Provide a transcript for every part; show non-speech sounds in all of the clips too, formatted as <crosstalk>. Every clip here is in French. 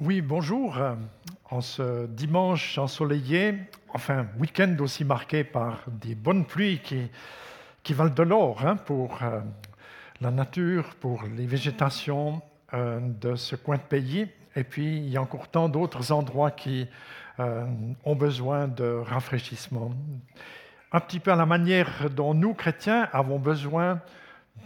Oui, bonjour. En ce dimanche ensoleillé, enfin week-end aussi marqué par des bonnes pluies qui, valent de l'or hein, pour euh, la nature, pour les végétations euh, de ce coin de pays. Et puis, il y a encore tant d'autres endroits qui euh, ont besoin de rafraîchissement. Un petit peu à la manière dont nous, chrétiens, avons besoin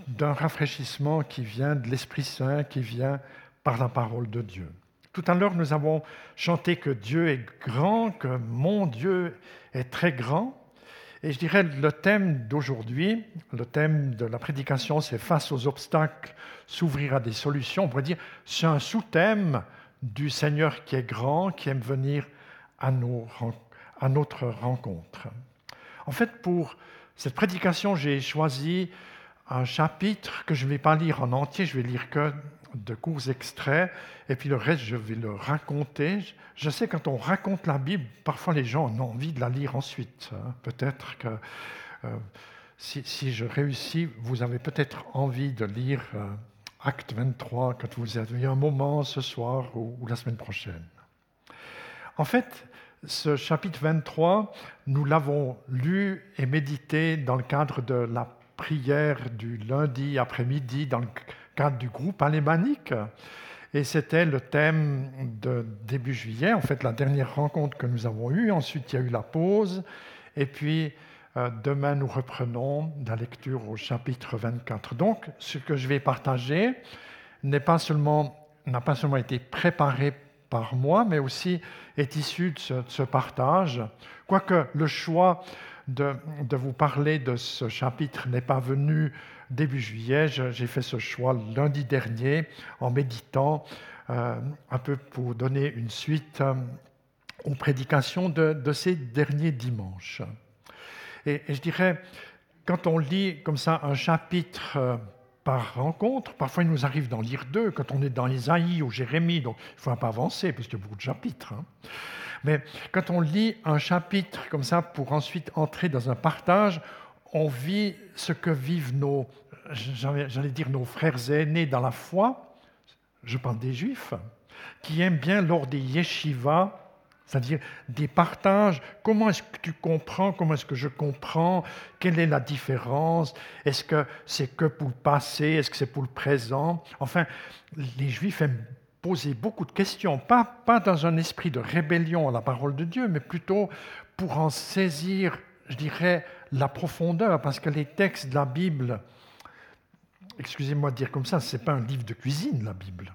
d'un rafraîchissement qui vient de l'Esprit Saint, qui vient par la parole de Dieu. Tout à l'heure, nous avons chanté que Dieu est grand, que mon Dieu est très grand. Et je dirais le thème d'aujourd'hui, le thème de la prédication, c'est face aux obstacles, s'ouvrir à des solutions. On pourrait dire, c'est un sous-thème du Seigneur qui est grand, qui aime venir à, à notre rencontre. En fait, pour cette prédication, j'ai choisi un chapitre que je ne vais pas lire en entier, je vais lire que de courts extraits, et puis le reste, je vais le raconter. Je sais, quand on raconte la Bible, parfois les gens ont envie de la lire ensuite. Hein. Peut-être que euh, si, je réussis, vous avez peut-être envie de lire euh, Acte 23 quand vous avez un moment ce soir ou, la semaine prochaine. En fait, ce chapitre 23, nous l'avons lu et médité dans le cadre de la prière du lundi après-midi, dans du groupe alémanique. Et c'était le thème de début juillet, en fait la dernière rencontre que nous avons eue. Ensuite, il y a eu la pause. Et puis, euh, demain, nous reprenons la lecture au chapitre 24. Donc, ce que je vais partager n'a pas seulement été préparé par moi, mais aussi est issu de ce, partage. Quoique le choix de, vous parler de ce chapitre n'est pas venu début juillet. J'ai fait ce choix lundi dernier en méditant euh, un peu pour donner une suite euh, aux prédications de, de, ces derniers dimanches. Et, je dirais, quand on lit comme ça un chapitre euh, par rencontre, parfois il nous arrive d'en lire deux, quand on est dans Isaïe ou Jérémie, donc il ne faut pas avancer parce qu'il y a beaucoup de chapitres. Hein. Mais quand on lit un chapitre comme ça pour ensuite entrer dans un partage, on vit ce que vivent nos, j'allais dire nos frères aînés dans la foi, je parle des juifs, qui aiment bien lors des yeshivas, c'est-à-dire des partages, comment est-ce que tu comprends, comment est-ce que je comprends, quelle est la différence, est-ce que c'est que pour le passé, est-ce que c'est pour le présent? Enfin, les juifs aiment poser beaucoup de questions, pas, pas dans un esprit de rébellion à la parole de Dieu, mais plutôt pour en saisir, je dirais, la profondeur, parce que les textes de la Bible, excusez-moi de dire comme ça, ce n'est pas un livre de cuisine, la Bible.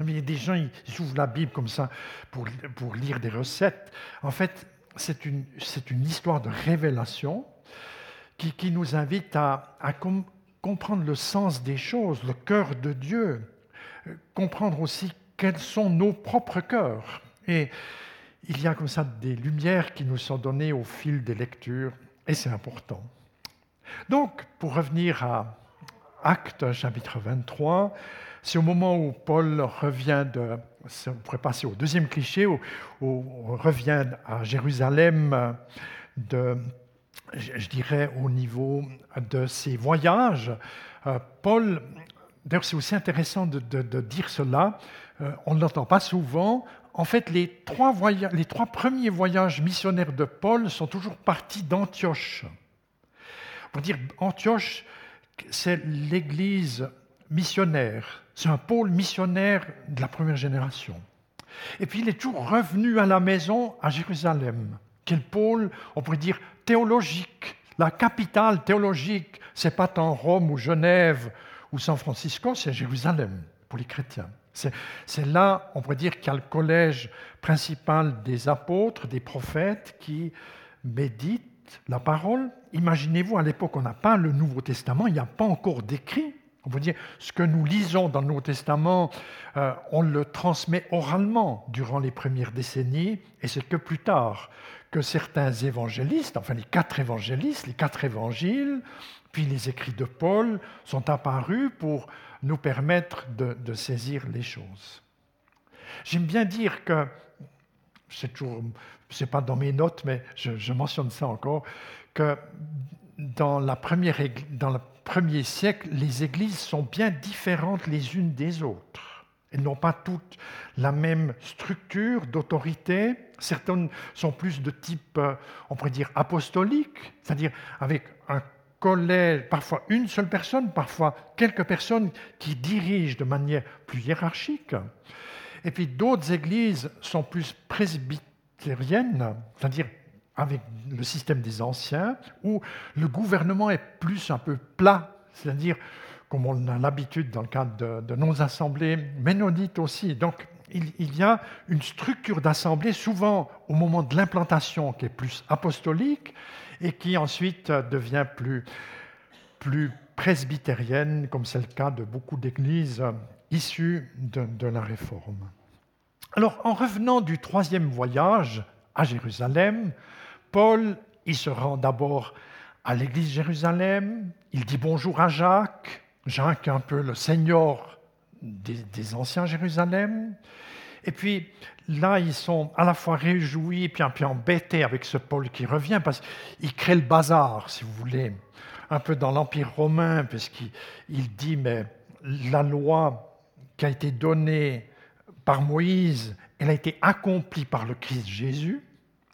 Il y a des gens, ils ouvrent la Bible comme ça pour, pour lire des recettes. En fait, c'est une, une histoire de révélation qui, qui nous invite à, à com comprendre le sens des choses, le cœur de Dieu, comprendre aussi quels sont nos propres cœurs. Et il y a comme ça des lumières qui nous sont données au fil des lectures, et c'est important. Donc, pour revenir à Acte chapitre 23, c'est au moment où Paul revient de, on pourrait passer au deuxième cliché, où, on revient à Jérusalem de, je dirais, au niveau de ses voyages. Euh, Paul, d'ailleurs c'est aussi intéressant de dire cela, euh, on ne l'entend pas souvent, en fait, les trois, premiers voyages missionnaires de Paul sont toujours partis d'Antioche. Pour dire Antioche, c'est l'église missionnaire, c'est un pôle missionnaire de la première génération. Et puis il est toujours revenu à la maison à Jérusalem, le pôle, on pourrait dire, théologique. La capitale théologique, c'est pas tant Rome ou Genève ou San Francisco, c'est Jérusalem pour les chrétiens. C'est là, on pourrait dire, qu'il y a le collège principal des apôtres, des prophètes qui méditent la parole. Imaginez-vous, à l'époque, on n'a pas le Nouveau Testament, il n'y a pas encore d'écrit. On peut dire, ce que nous lisons dans le Nouveau Testament, euh, on le transmet oralement durant les premières décennies, et c'est que plus tard que certains évangélistes, enfin les quatre évangélistes, les quatre évangiles, puis les écrits de Paul sont apparus pour nous permettre de, saisir les choses. J'aime bien dire que, c'est toujours, c'est pas dans mes notes, mais je, je, mentionne ça encore, que dans, la première, dans le premier siècle, les églises sont bien différentes les unes des autres. Elles n'ont pas toutes la même structure d'autorité. Certaines sont plus de type, euh, on pourrait dire, apostolique, c'est-à-dire avec un collège, parfois une seule personne, parfois quelques personnes qui dirigent de manière plus hiérarchique. Et puis d'autres églises sont plus presbytériennes, c'est-à-dire avec le système des anciens, où le gouvernement est plus un peu plat, c'est-à-dire comme on a l'habitude dans le cadre de, nos assemblées ménodites aussi. Donc il y a une structure d'assemblée souvent au moment de l'implantation qui est plus apostolique et qui ensuite devient plus, plus presbytérienne, comme c'est le cas de beaucoup d'églises issues de, la Réforme. Alors, en revenant du troisième voyage à Jérusalem, Paul, il se rend d'abord à l'église Jérusalem, il dit bonjour à Jacques, Jacques un peu le seigneur des, des anciens Jérusalem, et puis là, ils sont à la fois réjouis et puis peu embêtés avec ce Paul qui revient, parce qu'il crée le bazar, si vous voulez, un peu dans l'Empire romain, parce qu'il dit, mais la loi qui a été donnée par Moïse, elle a été accomplie par le Christ Jésus.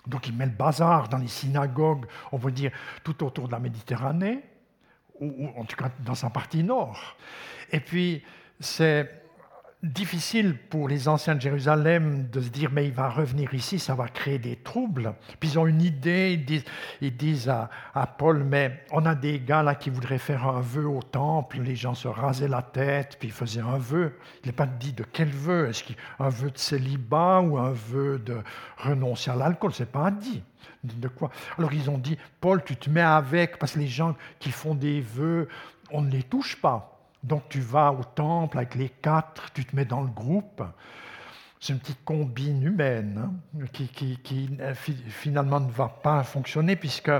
Donc il met le bazar dans les synagogues, on peut dire, tout autour de la Méditerranée, ou en tout cas dans sa partie nord. Et puis, c'est difficile pour les anciens de Jérusalem de se dire mais il va revenir ici, ça va créer des troubles. Puis ils ont une idée, ils disent, à, Paul mais on a des gars là qui voudraient faire un vœu au temple, les gens se rasaient la tête, puis ils faisaient un vœu. Il n'est pas dit de quel vœu, est-ce qu'un vœu de célibat ou un vœu de renoncer à l'alcool, c'est pas dit. De quoi? Alors ils ont dit Paul, tu te mets avec parce que les gens qui font des vœux, on ne les touche pas. Donc tu vas au temple avec les quatre, tu te mets dans le groupe. C'est une petite combine humaine hein, qui, euh, finalement ne va pas fonctionner puisque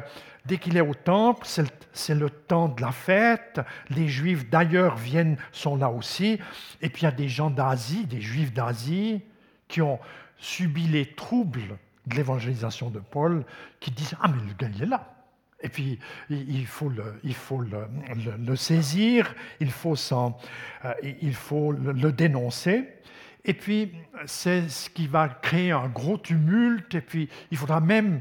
dès qu'il est au temple, c'est le, temps de la fête. Les Juifs d'ailleurs viennent, sont là aussi. Et puis il y a des gens d'Asie, des Juifs d'Asie, qui ont subi les troubles de l'évangélisation de Paul, qui disent Ah, mais le gars, il est là. Et puis, il faut le, saisir, il faut, euh, le, dénoncer. Et puis, c'est ce qui va créer un gros tumulte. Et puis, il faudra même.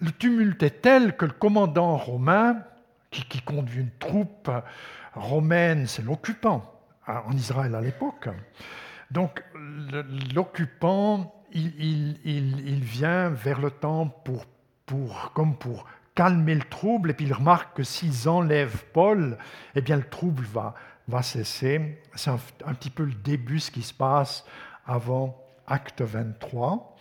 Le tumulte est tel que le commandant romain, qui, conduit une troupe romaine, c'est l'occupant en Israël à l'époque. Donc, l'occupant, il, vient vers le temple pour, comme pour calmer le trouble, et puis il remarque que s'ils enlèvent Paul, eh bien le trouble va, va cesser. C'est un, petit peu le début, ce qui se passe avant Acte 23.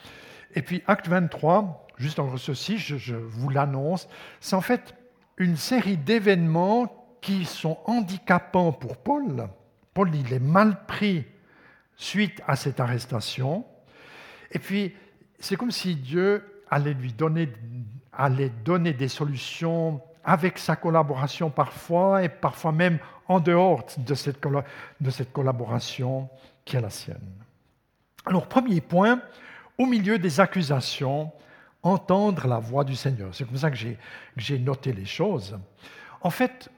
Et puis Acte 23, juste en ceci, je, je vous l'annonce, c'est en fait une série d'événements qui sont handicapants pour Paul. Paul, il est mal pris suite à cette arrestation. Et puis, c'est comme si Dieu allait lui donner allait donner des solutions avec sa collaboration parfois et parfois même en dehors de cette, de cette collaboration qui est la sienne. Alors, premier point, au milieu des accusations, entendre la voix du Seigneur. C'est comme ça que j'ai noté les choses. En fait,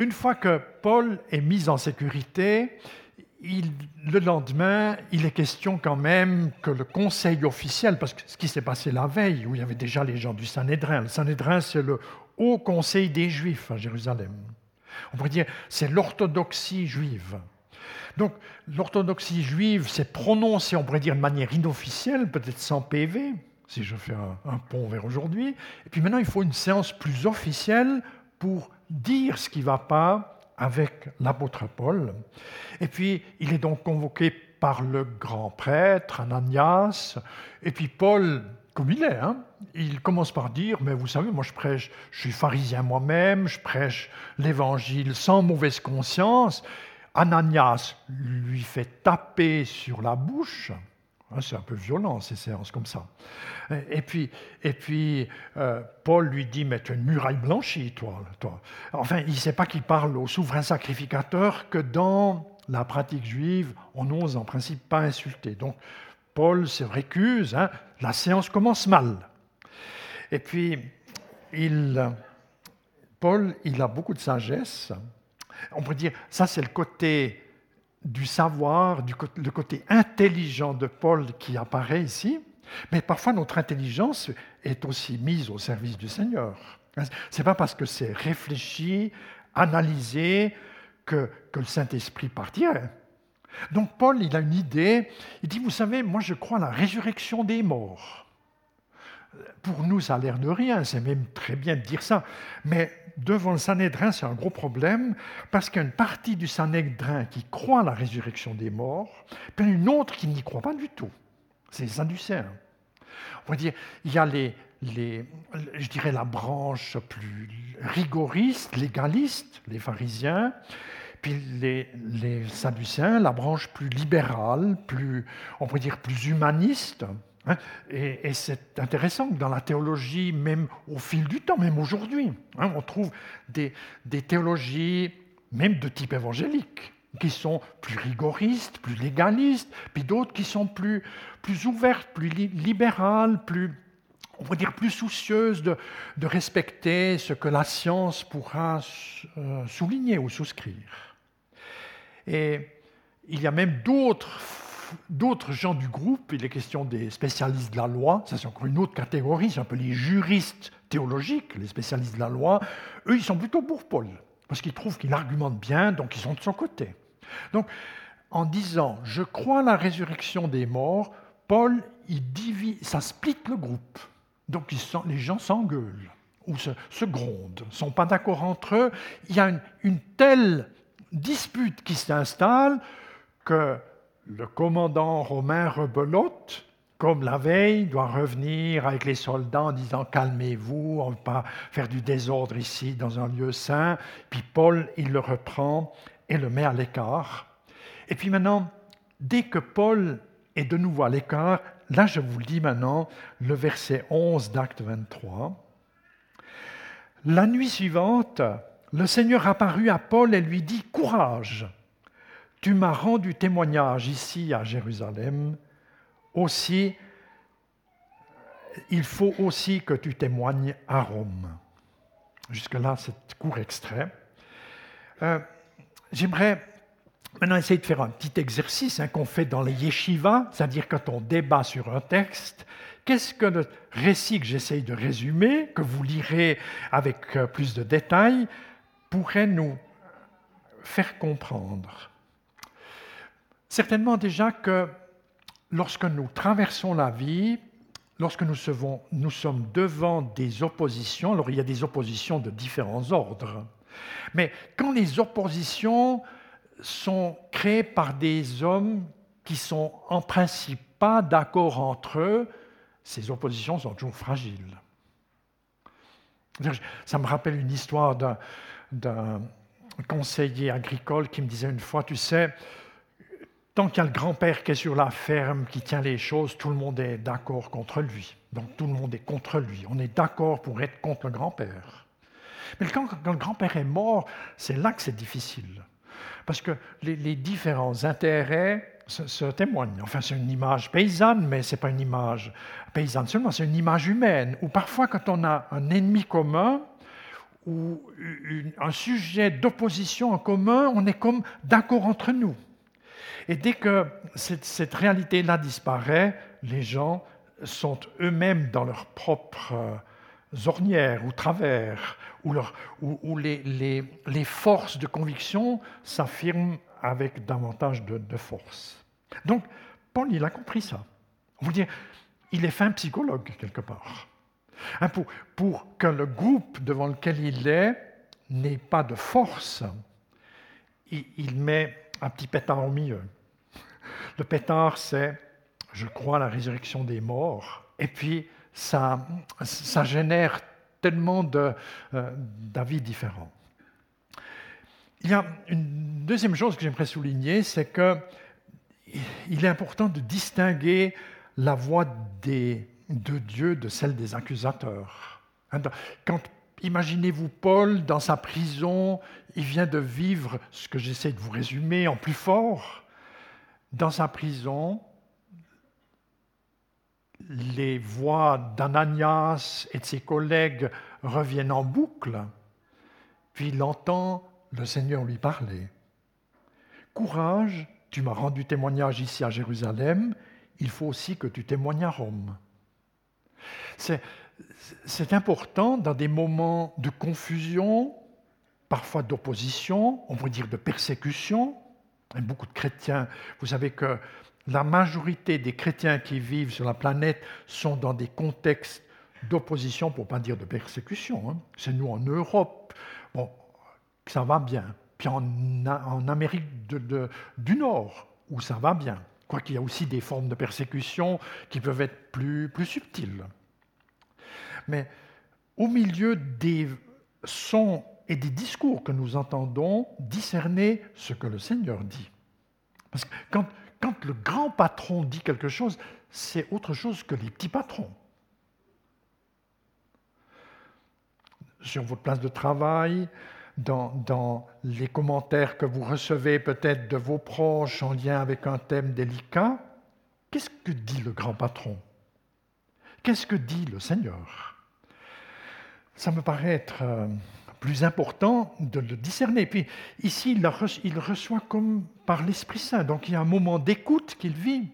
une fois que Paul est mis en sécurité, le lendemain, il est question quand même que le conseil officiel, parce que ce qui s'est passé la veille, où il y avait déjà les gens du Sanhédrin, le Sanhédrin, c'est le haut conseil des Juifs à Jérusalem. On pourrait dire, c'est l'orthodoxie juive. Donc, l'orthodoxie juive s'est prononcée, on pourrait dire, de manière inofficielle, peut-être sans PV, si je fais un, un pont vers aujourd'hui. Et puis maintenant, il faut une séance plus officielle pour dire ce qui ne va pas avec l'apôtre Paul. Et puis, il est donc convoqué par le grand prêtre, Ananias, et puis Paul, comme il est, hein, il commence par dire, mais vous savez, moi je prêche, je suis pharisien moi-même, je prêche l'évangile sans mauvaise conscience. Ananias lui fait taper sur la bouche, c'est un peu violent, ces séances comme ça. Et puis, et puis euh, Paul lui dit, mais tu as une muraille blanchie, toi. toi. Enfin, il ne sait pas qu'il parle au souverain sacrificateur que dans la pratique juive, on n'ose en principe pas insulter. Donc, Paul se récuse, hein. la séance commence mal. Et puis, il, Paul, il a beaucoup de sagesse. On pourrait dire, ça c'est le côté du savoir, du côté intelligent de Paul qui apparaît ici, mais parfois notre intelligence est aussi mise au service du Seigneur. Ce n'est pas parce que c'est réfléchi, analysé, que, que le Saint-Esprit partirait. Donc Paul, il a une idée, il dit, vous savez, moi je crois à la résurrection des morts. Pour nous, ça a l'air de rien, c'est même très bien de dire ça, mais devant le Sanhédrin, c'est un gros problème, parce qu'il y a une partie du Sanhédrin qui croit à la résurrection des morts, puis une autre qui n'y croit pas du tout. C'est les Sadducéens. On va dire, il y a les, je dirais la branche plus rigoriste, légaliste, les pharisiens, puis les, les Sadducéens, la branche plus libérale, plus, on pourrait dire plus humaniste. Hein. et, c'est intéressant que dans la théologie, même au fil du temps, même aujourd'hui, hein, on trouve des, théologies, même de type évangélique, qui sont plus rigoristes, plus légalistes, puis d'autres qui sont plus, plus ouvertes, plus libérales, plus, on va dire, plus soucieuses de, de respecter ce que la science pourra euh, souligner ou souscrire. Et il y a même d'autres d'autres gens du groupe, il est question des spécialistes de la loi, ça c'est encore une autre catégorie, c'est un peu les juristes théologiques, les spécialistes de la loi, eux ils sont plutôt pour Paul, parce qu'ils trouvent qu'il argumente bien, donc ils sont de son côté. Donc en disant je crois la résurrection des morts, Paul, il divise, ça split le groupe. Donc les gens s'engueulent ou se, grondent, ne sont pas d'accord entre eux. Il y a une, telle dispute qui s'installe que le commandant romain rebelote, comme la veille, doit revenir avec les soldats en disant calmez-vous, on ne va pas faire du désordre ici dans un lieu saint. Puis Paul, il le reprend et le met à l'écart. Et puis maintenant, dès que Paul est de nouveau à l'écart, là je vous le dis maintenant, le verset 11 d'acte 23. La nuit suivante, le Seigneur apparut à Paul et lui dit, Courage, tu m'as rendu témoignage ici à Jérusalem, aussi, il faut aussi que tu témoignes à Rome. Jusque-là, c'est court extrait. Euh, J'aimerais maintenant essayer de faire un petit exercice hein, qu'on fait dans les yeshivas, c'est-à-dire quand on débat sur un texte, qu'est-ce que le récit que j'essaye de résumer, que vous lirez avec euh, plus de détails, pourrait nous faire comprendre? Certainement déjà que lorsque nous traversons la vie, lorsque nous, sommes devant des oppositions, alors il y a des oppositions de différents ordres, mais quand les oppositions sont créées par des hommes qui sont en principe pas d'accord entre eux, ces oppositions sont toujours fragiles. Ça me rappelle une histoire d'un conseiller agricole qui me disait une fois, tu sais, tant qu'il y a le grand-père qui est sur la ferme, qui tient les choses, tout le monde est d'accord contre lui. Donc tout le monde est contre lui. On est d'accord pour être contre le grand-père. Mais quand, le grand-père est mort, c'est là que c'est difficile. Parce que les, différents intérêts se, témoignent. Enfin, c'est une image paysanne, mais ce n'est pas une image paysanne seulement, c'est une image humaine. Ou parfois, quand on a un ennemi commun, ou un sujet d'opposition en commun, on est comme d'accord entre nous. Et dès que cette, réalité-là disparaît, les gens sont eux-mêmes dans leurs propres euh, ornières ou travers, où, les, forces de conviction s'affirment avec davantage de, force. Donc, Paul, il a compris ça. On vous dire, il est fin psychologue quelque part. Hein, pour, que le groupe devant lequel il est n'ait pas de force, il met un petit pétard au milieu. Le pétard, c'est je crois la résurrection des morts. Et puis, ça, ça génère tellement euh, d'avis différents. Il y a une deuxième chose que j'aimerais souligner, c'est qu'il est important de distinguer la voix de Dieu de celle des accusateurs. Quand Imaginez-vous Paul dans sa prison, il vient de vivre ce que j'essaie de vous résumer en plus fort. Dans sa prison, les voix d'Ananias et de ses collègues reviennent en boucle, puis il entend le Seigneur lui parler. Courage, tu m'as rendu témoignage ici à Jérusalem, il faut aussi que tu témoignes à Rome. C'est important dans des moments de confusion, parfois d'opposition, on pourrait dire de persécution. Beaucoup de chrétiens, vous savez que la majorité des chrétiens qui vivent sur la planète sont dans des contextes d'opposition, pour ne pas dire de persécution. Hein. C'est nous en Europe, bon, ça va bien. Puis en, en Amérique du Nord, où ça va bien. Quoiqu'il y a aussi des formes de persécution qui peuvent être plus, plus subtiles. Mais au milieu des sons et des discours que nous entendons, discerner ce que le Seigneur dit. Parce que quand, le grand patron dit quelque chose, c'est autre chose que les petits patrons. Sur votre place de travail, dans les commentaires que vous recevez peut-être de vos proches en lien avec un thème délicat, qu'est-ce que dit le grand patron? Qu'est-ce que dit le Seigneur? Ça me paraît être euh, plus important de le discerner. Puis ici, il reçoit comme par l'Esprit Saint. Donc il y a un moment d'écoute qu'il vit.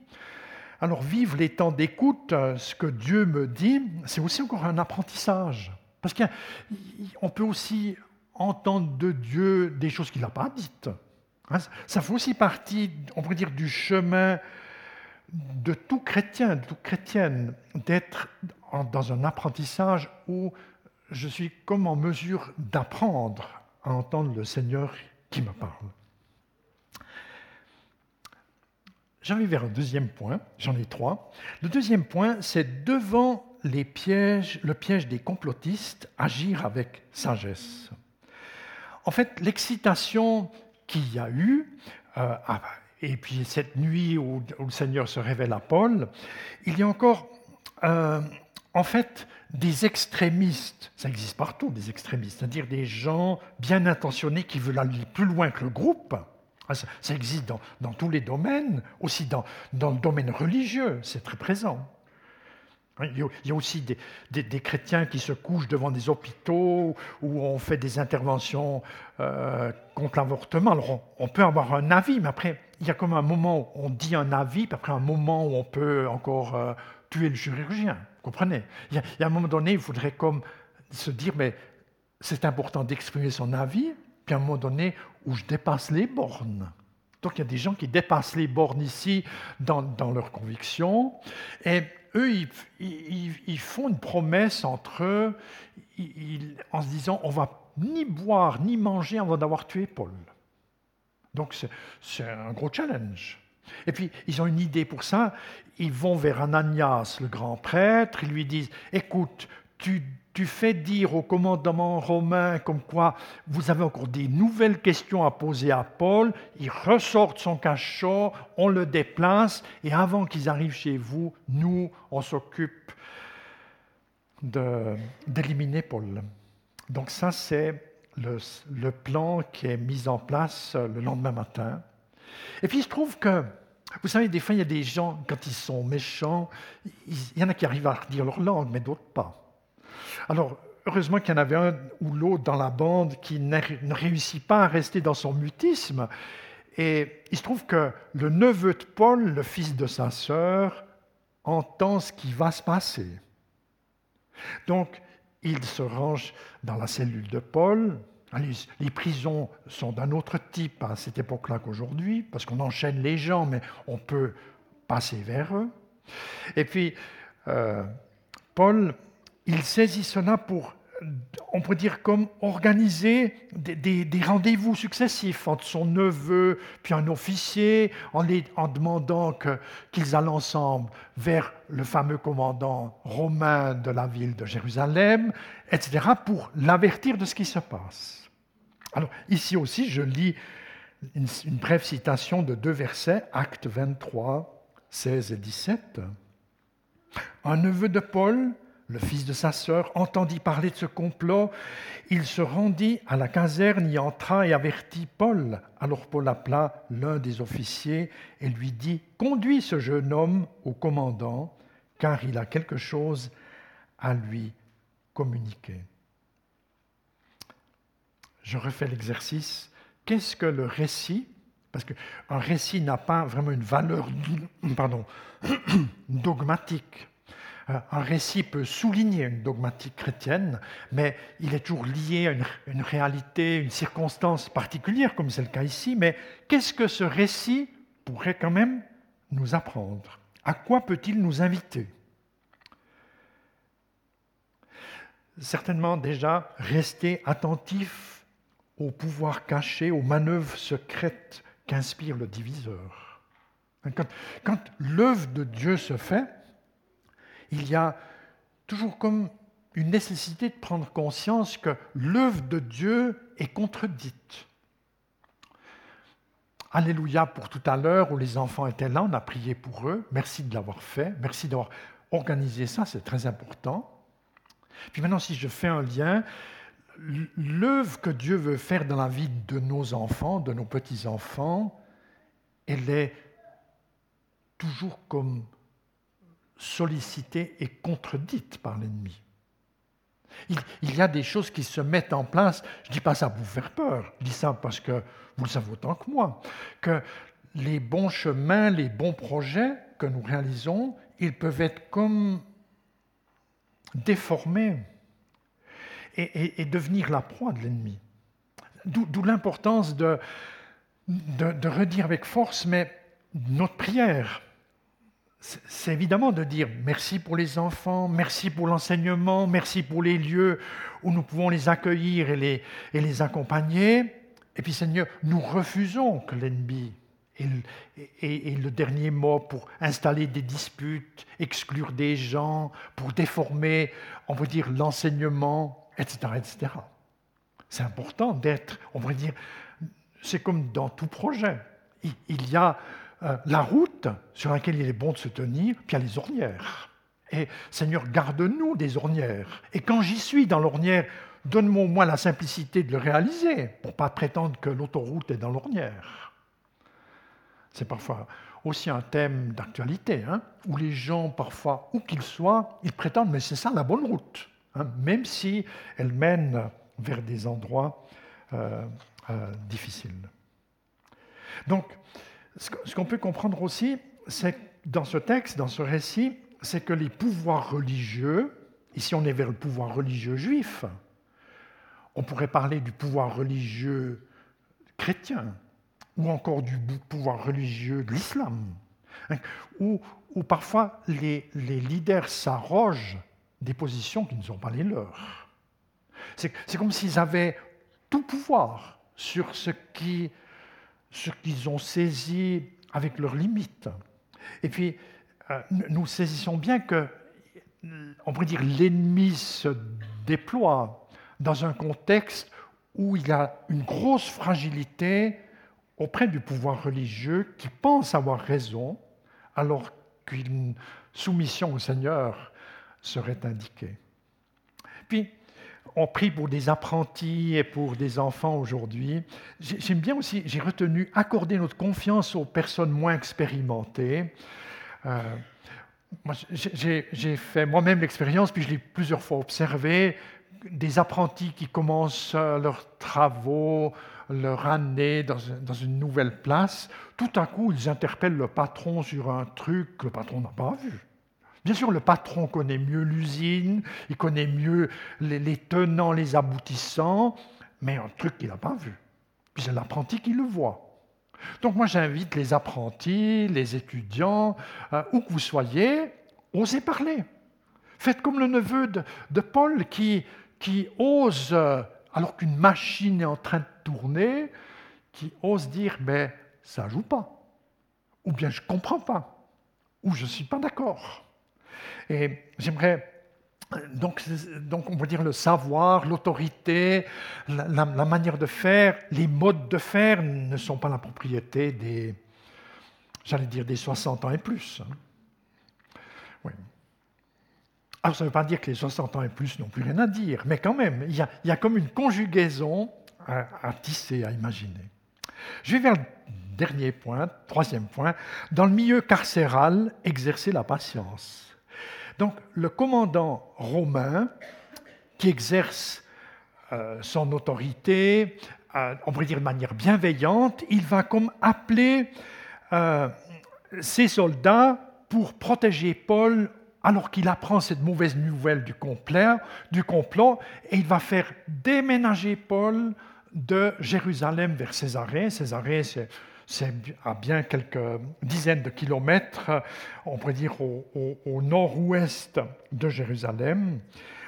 Alors vivre les temps d'écoute, euh, ce que Dieu me dit, c'est aussi encore un apprentissage. Parce qu'on peut aussi entendre de Dieu des choses qu'il n'a pas dites. Hein, ça fait aussi partie, on pourrait dire, du chemin de tout chrétien, de toute chrétienne, d'être dans un apprentissage où je suis comme en mesure d'apprendre à entendre le Seigneur qui me parle. J'arrive vers un deuxième point, j'en ai trois. Le deuxième point, c'est devant les pièges, le piège des complotistes, agir avec sagesse. En fait, l'excitation qu'il y a eu, euh, ah, et puis cette nuit où, le Seigneur se révèle à Paul, il y a encore, euh, en fait, des extrémistes. Ça existe partout, des extrémistes, c'est-à-dire des gens bien intentionnés qui veulent aller plus loin que le groupe. Ah, ça, existe dans, tous les domaines, aussi dans, le domaine religieux, c'est très présent. Il y a aussi des, chrétiens qui se couchent devant des hôpitaux où on fait des interventions euh, contre l'avortement. Alors on, peut avoir un avis, mais après, il y a comme un moment où on dit un avis, puis après un moment où on peut encore euh, tuer le chirurgien. Vous comprenez? Il y, a, un moment donné, il faudrait comme se dire, mais c'est important d'exprimer son avis, puis à un moment donné où je dépasse les bornes. Donc il y a des gens qui dépassent les bornes ici dans, dans leurs convictions. Et eux, ils, font une promesse entre eux en se disant on va ni boire ni manger avant d'avoir tué Paul. Donc c'est un gros challenge. Et puis ils ont une idée pour ça. Ils vont vers Ananias, le grand prêtre, ils lui disent écoute, tu fais dire au commandement romain comme quoi vous avez encore des nouvelles questions à poser à Paul, il ressort de son cachot, on le déplace, et avant qu'ils arrivent chez vous, nous, on s'occupe d'éliminer Paul. Donc ça, c'est le, plan qui est mis en place le lendemain matin. Et puis il se trouve que, vous savez, des fois, il y a des gens, quand ils sont méchants, il y en a qui arrivent à redire leur langue, mais d'autres pas. Alors, heureusement qu'il y en avait un ou l'autre dans la bande qui ne réussit pas à rester dans son mutisme. Et il se trouve que le neveu de Paul, le fils de sa sœur, entend ce qui va se passer. Donc, il se range dans la cellule de Paul. Les, prisons sont d'un autre type à cette époque-là qu'aujourd'hui, parce qu'on enchaîne les gens, mais on peut passer vers eux. Et puis, euh, Paul il saisit cela pour, on peut dire, comme organiser des, rendez-vous successifs entre son neveu puis un officier, en, en demandant qu'ils allent ensemble vers le fameux commandant romain de la ville de Jérusalem, etc., pour l'avertir de ce qui se passe. Alors, ici aussi, je lis une, brève citation de deux versets, Actes 23, 16 et 17. Un neveu de Paul, le fils de sa sœur, entendit parler de ce complot. Il se rendit à la caserne, y entra et avertit Paul. Alors Paul appela l'un des officiers et lui dit Conduis ce jeune homme au commandant, car il a quelque chose à lui communiquer. Je refais l'exercice. Qu'est-ce que le récit? Parce qu'un récit n'a pas vraiment une valeur <clears throat> dogmatique. Euh, un récit peut souligner une dogmatique chrétienne, mais il est toujours lié à une, une réalité, une circonstance particulière, comme c'est le cas ici. Mais qu'est-ce que ce récit pourrait quand même nous apprendre? À quoi peut-il nous inviter? Certainement déjà rester attentif au pouvoir caché, aux manœuvres secrètes qu'inspire le diviseur. Quand, l'œuvre de Dieu se fait, il y a toujours comme une nécessité de prendre conscience que l'œuvre de Dieu est contredite. Alléluia pour tout à l'heure où les enfants étaient là, on a prié pour eux. Merci de l'avoir fait, merci d'avoir organisé ça, c'est très important. Puis maintenant, si je fais un lien, l'œuvre que Dieu veut faire dans la vie de nos enfants, de nos petits-enfants, elle est toujours comme sollicitée et contredite par l'ennemi. Il, y a des choses qui se mettent en place, je ne dis pas ça pour vous faire peur, je dis ça parce que vous le savez autant que moi, que les bons chemins, les bons projets que nous réalisons, ils peuvent être comme déformés et, devenir la proie de l'ennemi. D'où l'importance de, redire avec force, mais notre prière, c'est évidemment de dire merci pour les enfants, merci pour l'enseignement, merci pour les lieux où nous pouvons les accueillir et les, et les accompagner. Et puis Seigneur, nous refusons que l'ennemi ait, le dernier mot pour installer des disputes, exclure des gens, pour déformer, on va dire, l'enseignement, etc. etc. C'est important d'être, on va dire, c'est comme dans tout projet. Il y a euh, la route sur laquelle il est bon de se tenir, puis il y a les ornières. Et Seigneur, garde-nous des ornières. Et quand j'y suis dans l'ornière, donne-moi au moins la simplicité de le réaliser, pour pas prétendre que l'autoroute est dans l'ornière. C'est parfois aussi un thème d'actualité, hein, où les gens, parfois, où qu'ils soient, ils prétendent, mais c'est ça la bonne route, hein, même si elle mène vers des endroits euh, euh, difficiles. Donc, ce qu'on peut comprendre aussi, c'est dans ce texte, dans ce récit, c'est que les pouvoirs religieux, ici on est vers le pouvoir religieux juif, on pourrait parler du pouvoir religieux chrétien, ou encore du pouvoir religieux de l'islam, hein, où, parfois les leaders s'arrogent des positions qui ne sont pas les leurs. C'est comme s'ils avaient tout pouvoir sur ce qui ce qu'ils ont saisi avec leurs limites. Et puis, euh, nous saisissons bien que, on pourrait dire, l'ennemi se déploie dans un contexte où il a une grosse fragilité auprès du pouvoir religieux qui pense avoir raison alors qu'une soumission au Seigneur serait indiquée. Puis, on prie pour des apprentis et pour des enfants aujourd'hui. J'aime bien aussi, j'ai retenu accorder notre confiance aux personnes moins expérimentées. Euh, j'ai fait moi-même l'expérience, puis je l'ai plusieurs fois observé, des apprentis qui commencent leurs travaux, leur année dans, une nouvelle place. Tout à coup, ils interpellent le patron sur un truc que le patron n'a pas vu. Bien sûr, le patron connaît mieux l'usine, il connaît mieux les, tenants, les aboutissants, mais un truc qu'il n'a pas vu. Puis c'est l'apprenti qui le voit. Donc moi j'invite les apprentis, les étudiants, euh, où que vous soyez, osez parler. Faites comme le neveu de, Paul qui, ose, euh, alors qu'une machine est en train de tourner, qui ose dire, mais ça joue pas. Ou bien je ne comprends pas. Ou je ne suis pas d'accord. Et j'aimerais donc, donc, on peut dire le savoir, l'autorité, la, manière de faire, les modes de faire ne sont pas la propriété des, j'allais dire, des 60 ans et plus. Hein. Alors, ça ne veut pas dire que les 60 ans et plus n'ont plus rien à dire, mais quand même, il y a, il y a comme une conjugaison à, à, tisser, à imaginer. Je vais vers le dernier point, troisième point. Dans le milieu carcéral, exercer la patience. Donc le commandant romain qui exerce euh, son autorité euh, on pourrait dire de manière bienveillante, il va comme appeler euh, ses soldats pour protéger Paul alors qu'il apprend cette mauvaise nouvelle du, du complot, et il va faire déménager Paul de Jérusalem vers Césarée. Césarée, c'est c'est à bien quelques dizaines de kilomètres, on pourrait dire au, nord-ouest de Jérusalem.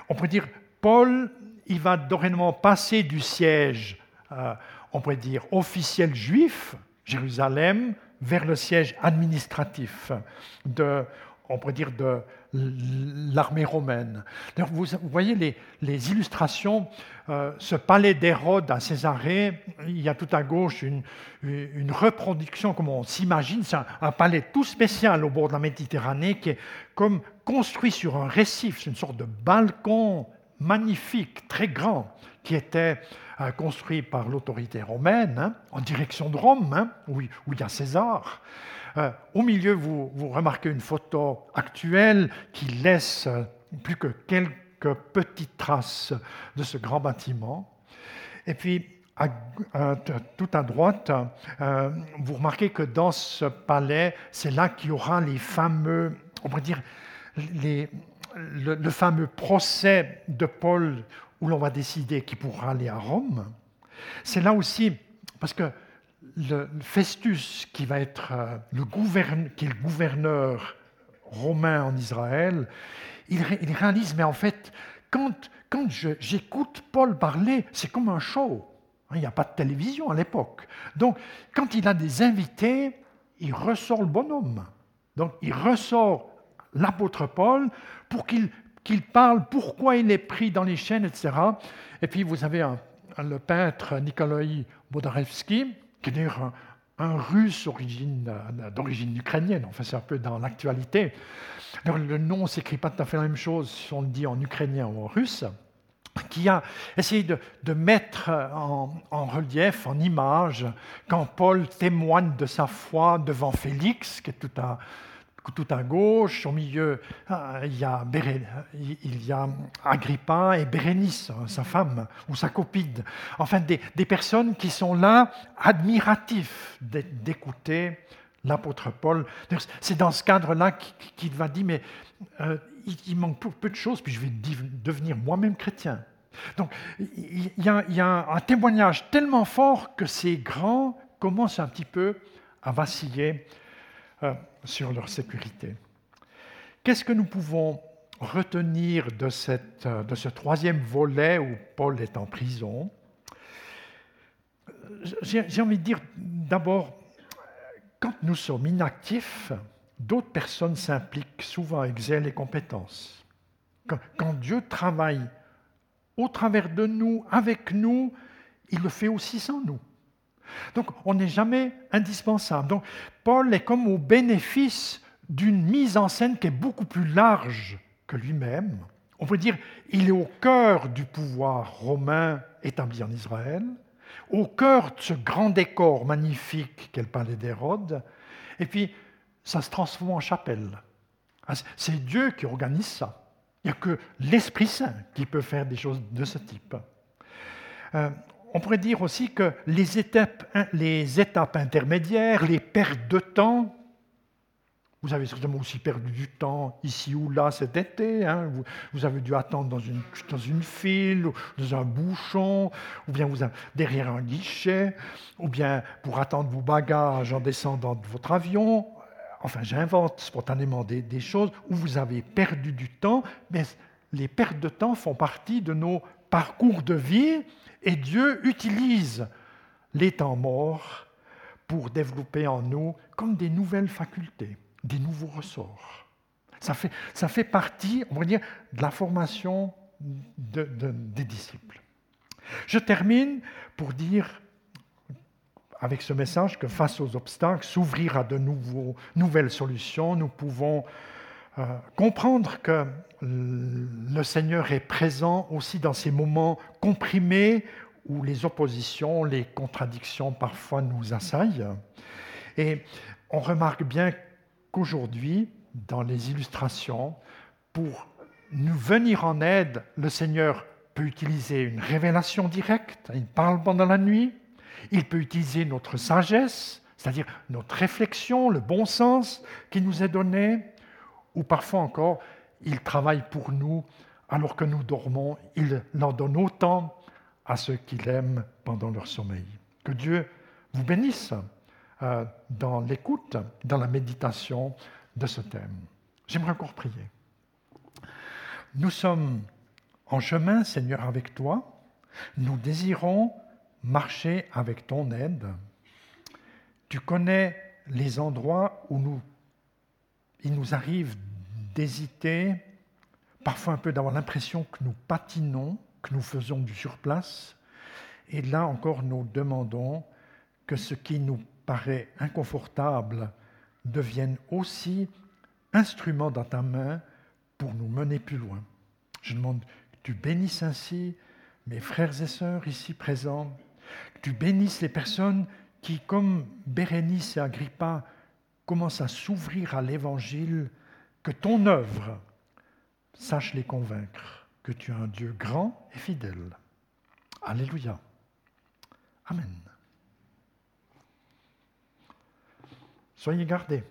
On pourrait dire, Paul, il va dorénavant passer du siège, euh, on pourrait dire, officiel juif, Jérusalem, vers le siège administratif de, on pourrait dire, de l'armée romaine. Vous, voyez les, illustrations, euh, ce palais d'Hérode à Césarée, il y a tout à gauche une, reproduction, comme on s'imagine, c'est un, palais tout spécial au bord de la Méditerranée qui est comme construit sur un récif, c'est une sorte de balcon magnifique, très grand, qui était euh, construit par l'autorité romaine hein, en direction de Rome, hein, où, où il y a César. Euh, au milieu, vous, remarquez une photo actuelle qui laisse plus que quelques petites traces de ce grand bâtiment. Et puis, tout à droite, euh, vous remarquez que dans ce palais, c'est là qu'il y aura les fameux, on pourrait dire, le, le, fameux procès de Paul où l'on va décider qui pourra aller à Rome. C'est là aussi, parce que le Festus, qui va être euh, le, est le gouverneur romain en Israël, il, réalise, mais en fait, quand, j'écoute Paul parler, c'est comme un show. Il n'y a pas de télévision à l'époque. Donc, quand il a des invités, il ressort le bonhomme. Donc, il ressort l'apôtre Paul pour qu'il parle pourquoi il est pris dans les chaînes, etc. Et puis, vous avez le peintre Nikolai Bodarevsky, qui est un, russe d'origine ukrainienne, enfin c'est un peu dans l'actualité. Le nom ne s'écrit pas tout à fait la même chose si on le dit en ukrainien ou en russe, qui a essayé de, mettre en, relief, en image, quand Paul témoigne de sa foi devant Félix, qui est tout un, tout à gauche, au milieu, ah, il y a, Agrippa et Bérénice, sa femme ou sa copine. Enfin, des, personnes qui sont là, admiratifs d'écouter l'apôtre Paul. C'est dans ce cadre-là qu'il va dire, mais euh, il, manque peu de choses, puis je vais devenir moi-même chrétien. Donc, il y, a, il y a un témoignage tellement fort que ces grands commencent un petit peu à vaciller euh, sur leur sécurité. Qu'est-ce que nous pouvons retenir de, cette, de ce troisième volet où Paul est en prison? J'ai envie de dire d'abord, quand nous sommes inactifs, d'autres personnes s'impliquent souvent avec zèle et compétence. Quand Dieu travaille au travers de nous, avec nous, il le fait aussi sans nous. Donc on n'est jamais indispensable. Donc Paul est comme au bénéfice d'une mise en scène qui est beaucoup plus large que lui-même. On peut dire il est au cœur du pouvoir romain établi en Israël, au cœur de ce grand décor magnifique qu'est le palais d'Hérode, et puis ça se transforme en chapelle. Ah, c'est Dieu qui organise ça. Il n'y a que l'Esprit Saint qui peut faire des choses de ce type. Euh, on pourrait dire aussi que les étapes, les étapes intermédiaires, les pertes de temps, vous avez certainement aussi perdu du temps ici ou là cet été. Hein. Vous, avez dû attendre dans une, file, dans un bouchon, ou bien vous derrière un guichet, ou bien pour attendre vos bagages en descendant de votre avion. Enfin, j'invente spontanément des choses où vous avez perdu du temps, mais les pertes de temps font partie de nos parcours de vie et Dieu utilise les temps morts pour développer en nous comme des nouvelles facultés, des nouveaux ressorts. Ça fait, partie, on va dire, de la formation des disciples. Je termine pour dire, avec ce message, que face aux obstacles, s'ouvrir à de nouvelles solutions, nous pouvons euh, comprendre que le Seigneur est présent aussi dans ces moments comprimés où les oppositions, les contradictions parfois nous assaillent. Et on remarque bien qu'aujourd'hui, dans les illustrations, pour nous venir en aide, le Seigneur peut utiliser une révélation directe, il parle pendant la nuit, il peut utiliser notre sagesse, c'est-à-dire notre réflexion, le bon sens qui nous est donné, ou parfois encore, il travaille pour nous alors que nous dormons, il en donne autant à ceux qu'il aime pendant leur sommeil. Que Dieu vous bénisse euh, dans l'écoute, dans la méditation de ce thème. J'aimerais encore prier. Nous sommes en chemin, Seigneur, avec toi. Nous désirons marcher avec ton aide. Tu connais les endroits où nous, il nous arrive d'hésiter, parfois un peu d'avoir l'impression que nous patinons, que nous faisons du surplace. Et là encore, nous demandons que ce qui nous paraît inconfortable devienne aussi instrument dans ta main pour nous mener plus loin. Je demande que tu bénisses ainsi mes frères et sœurs ici présents, que tu bénisses les personnes qui, comme Bérénice et Agrippa, commencent à s'ouvrir à l'Évangile, que ton œuvre sache les convaincre que tu es un Dieu grand et fidèle. Alléluia. Amen. Soyez gardés.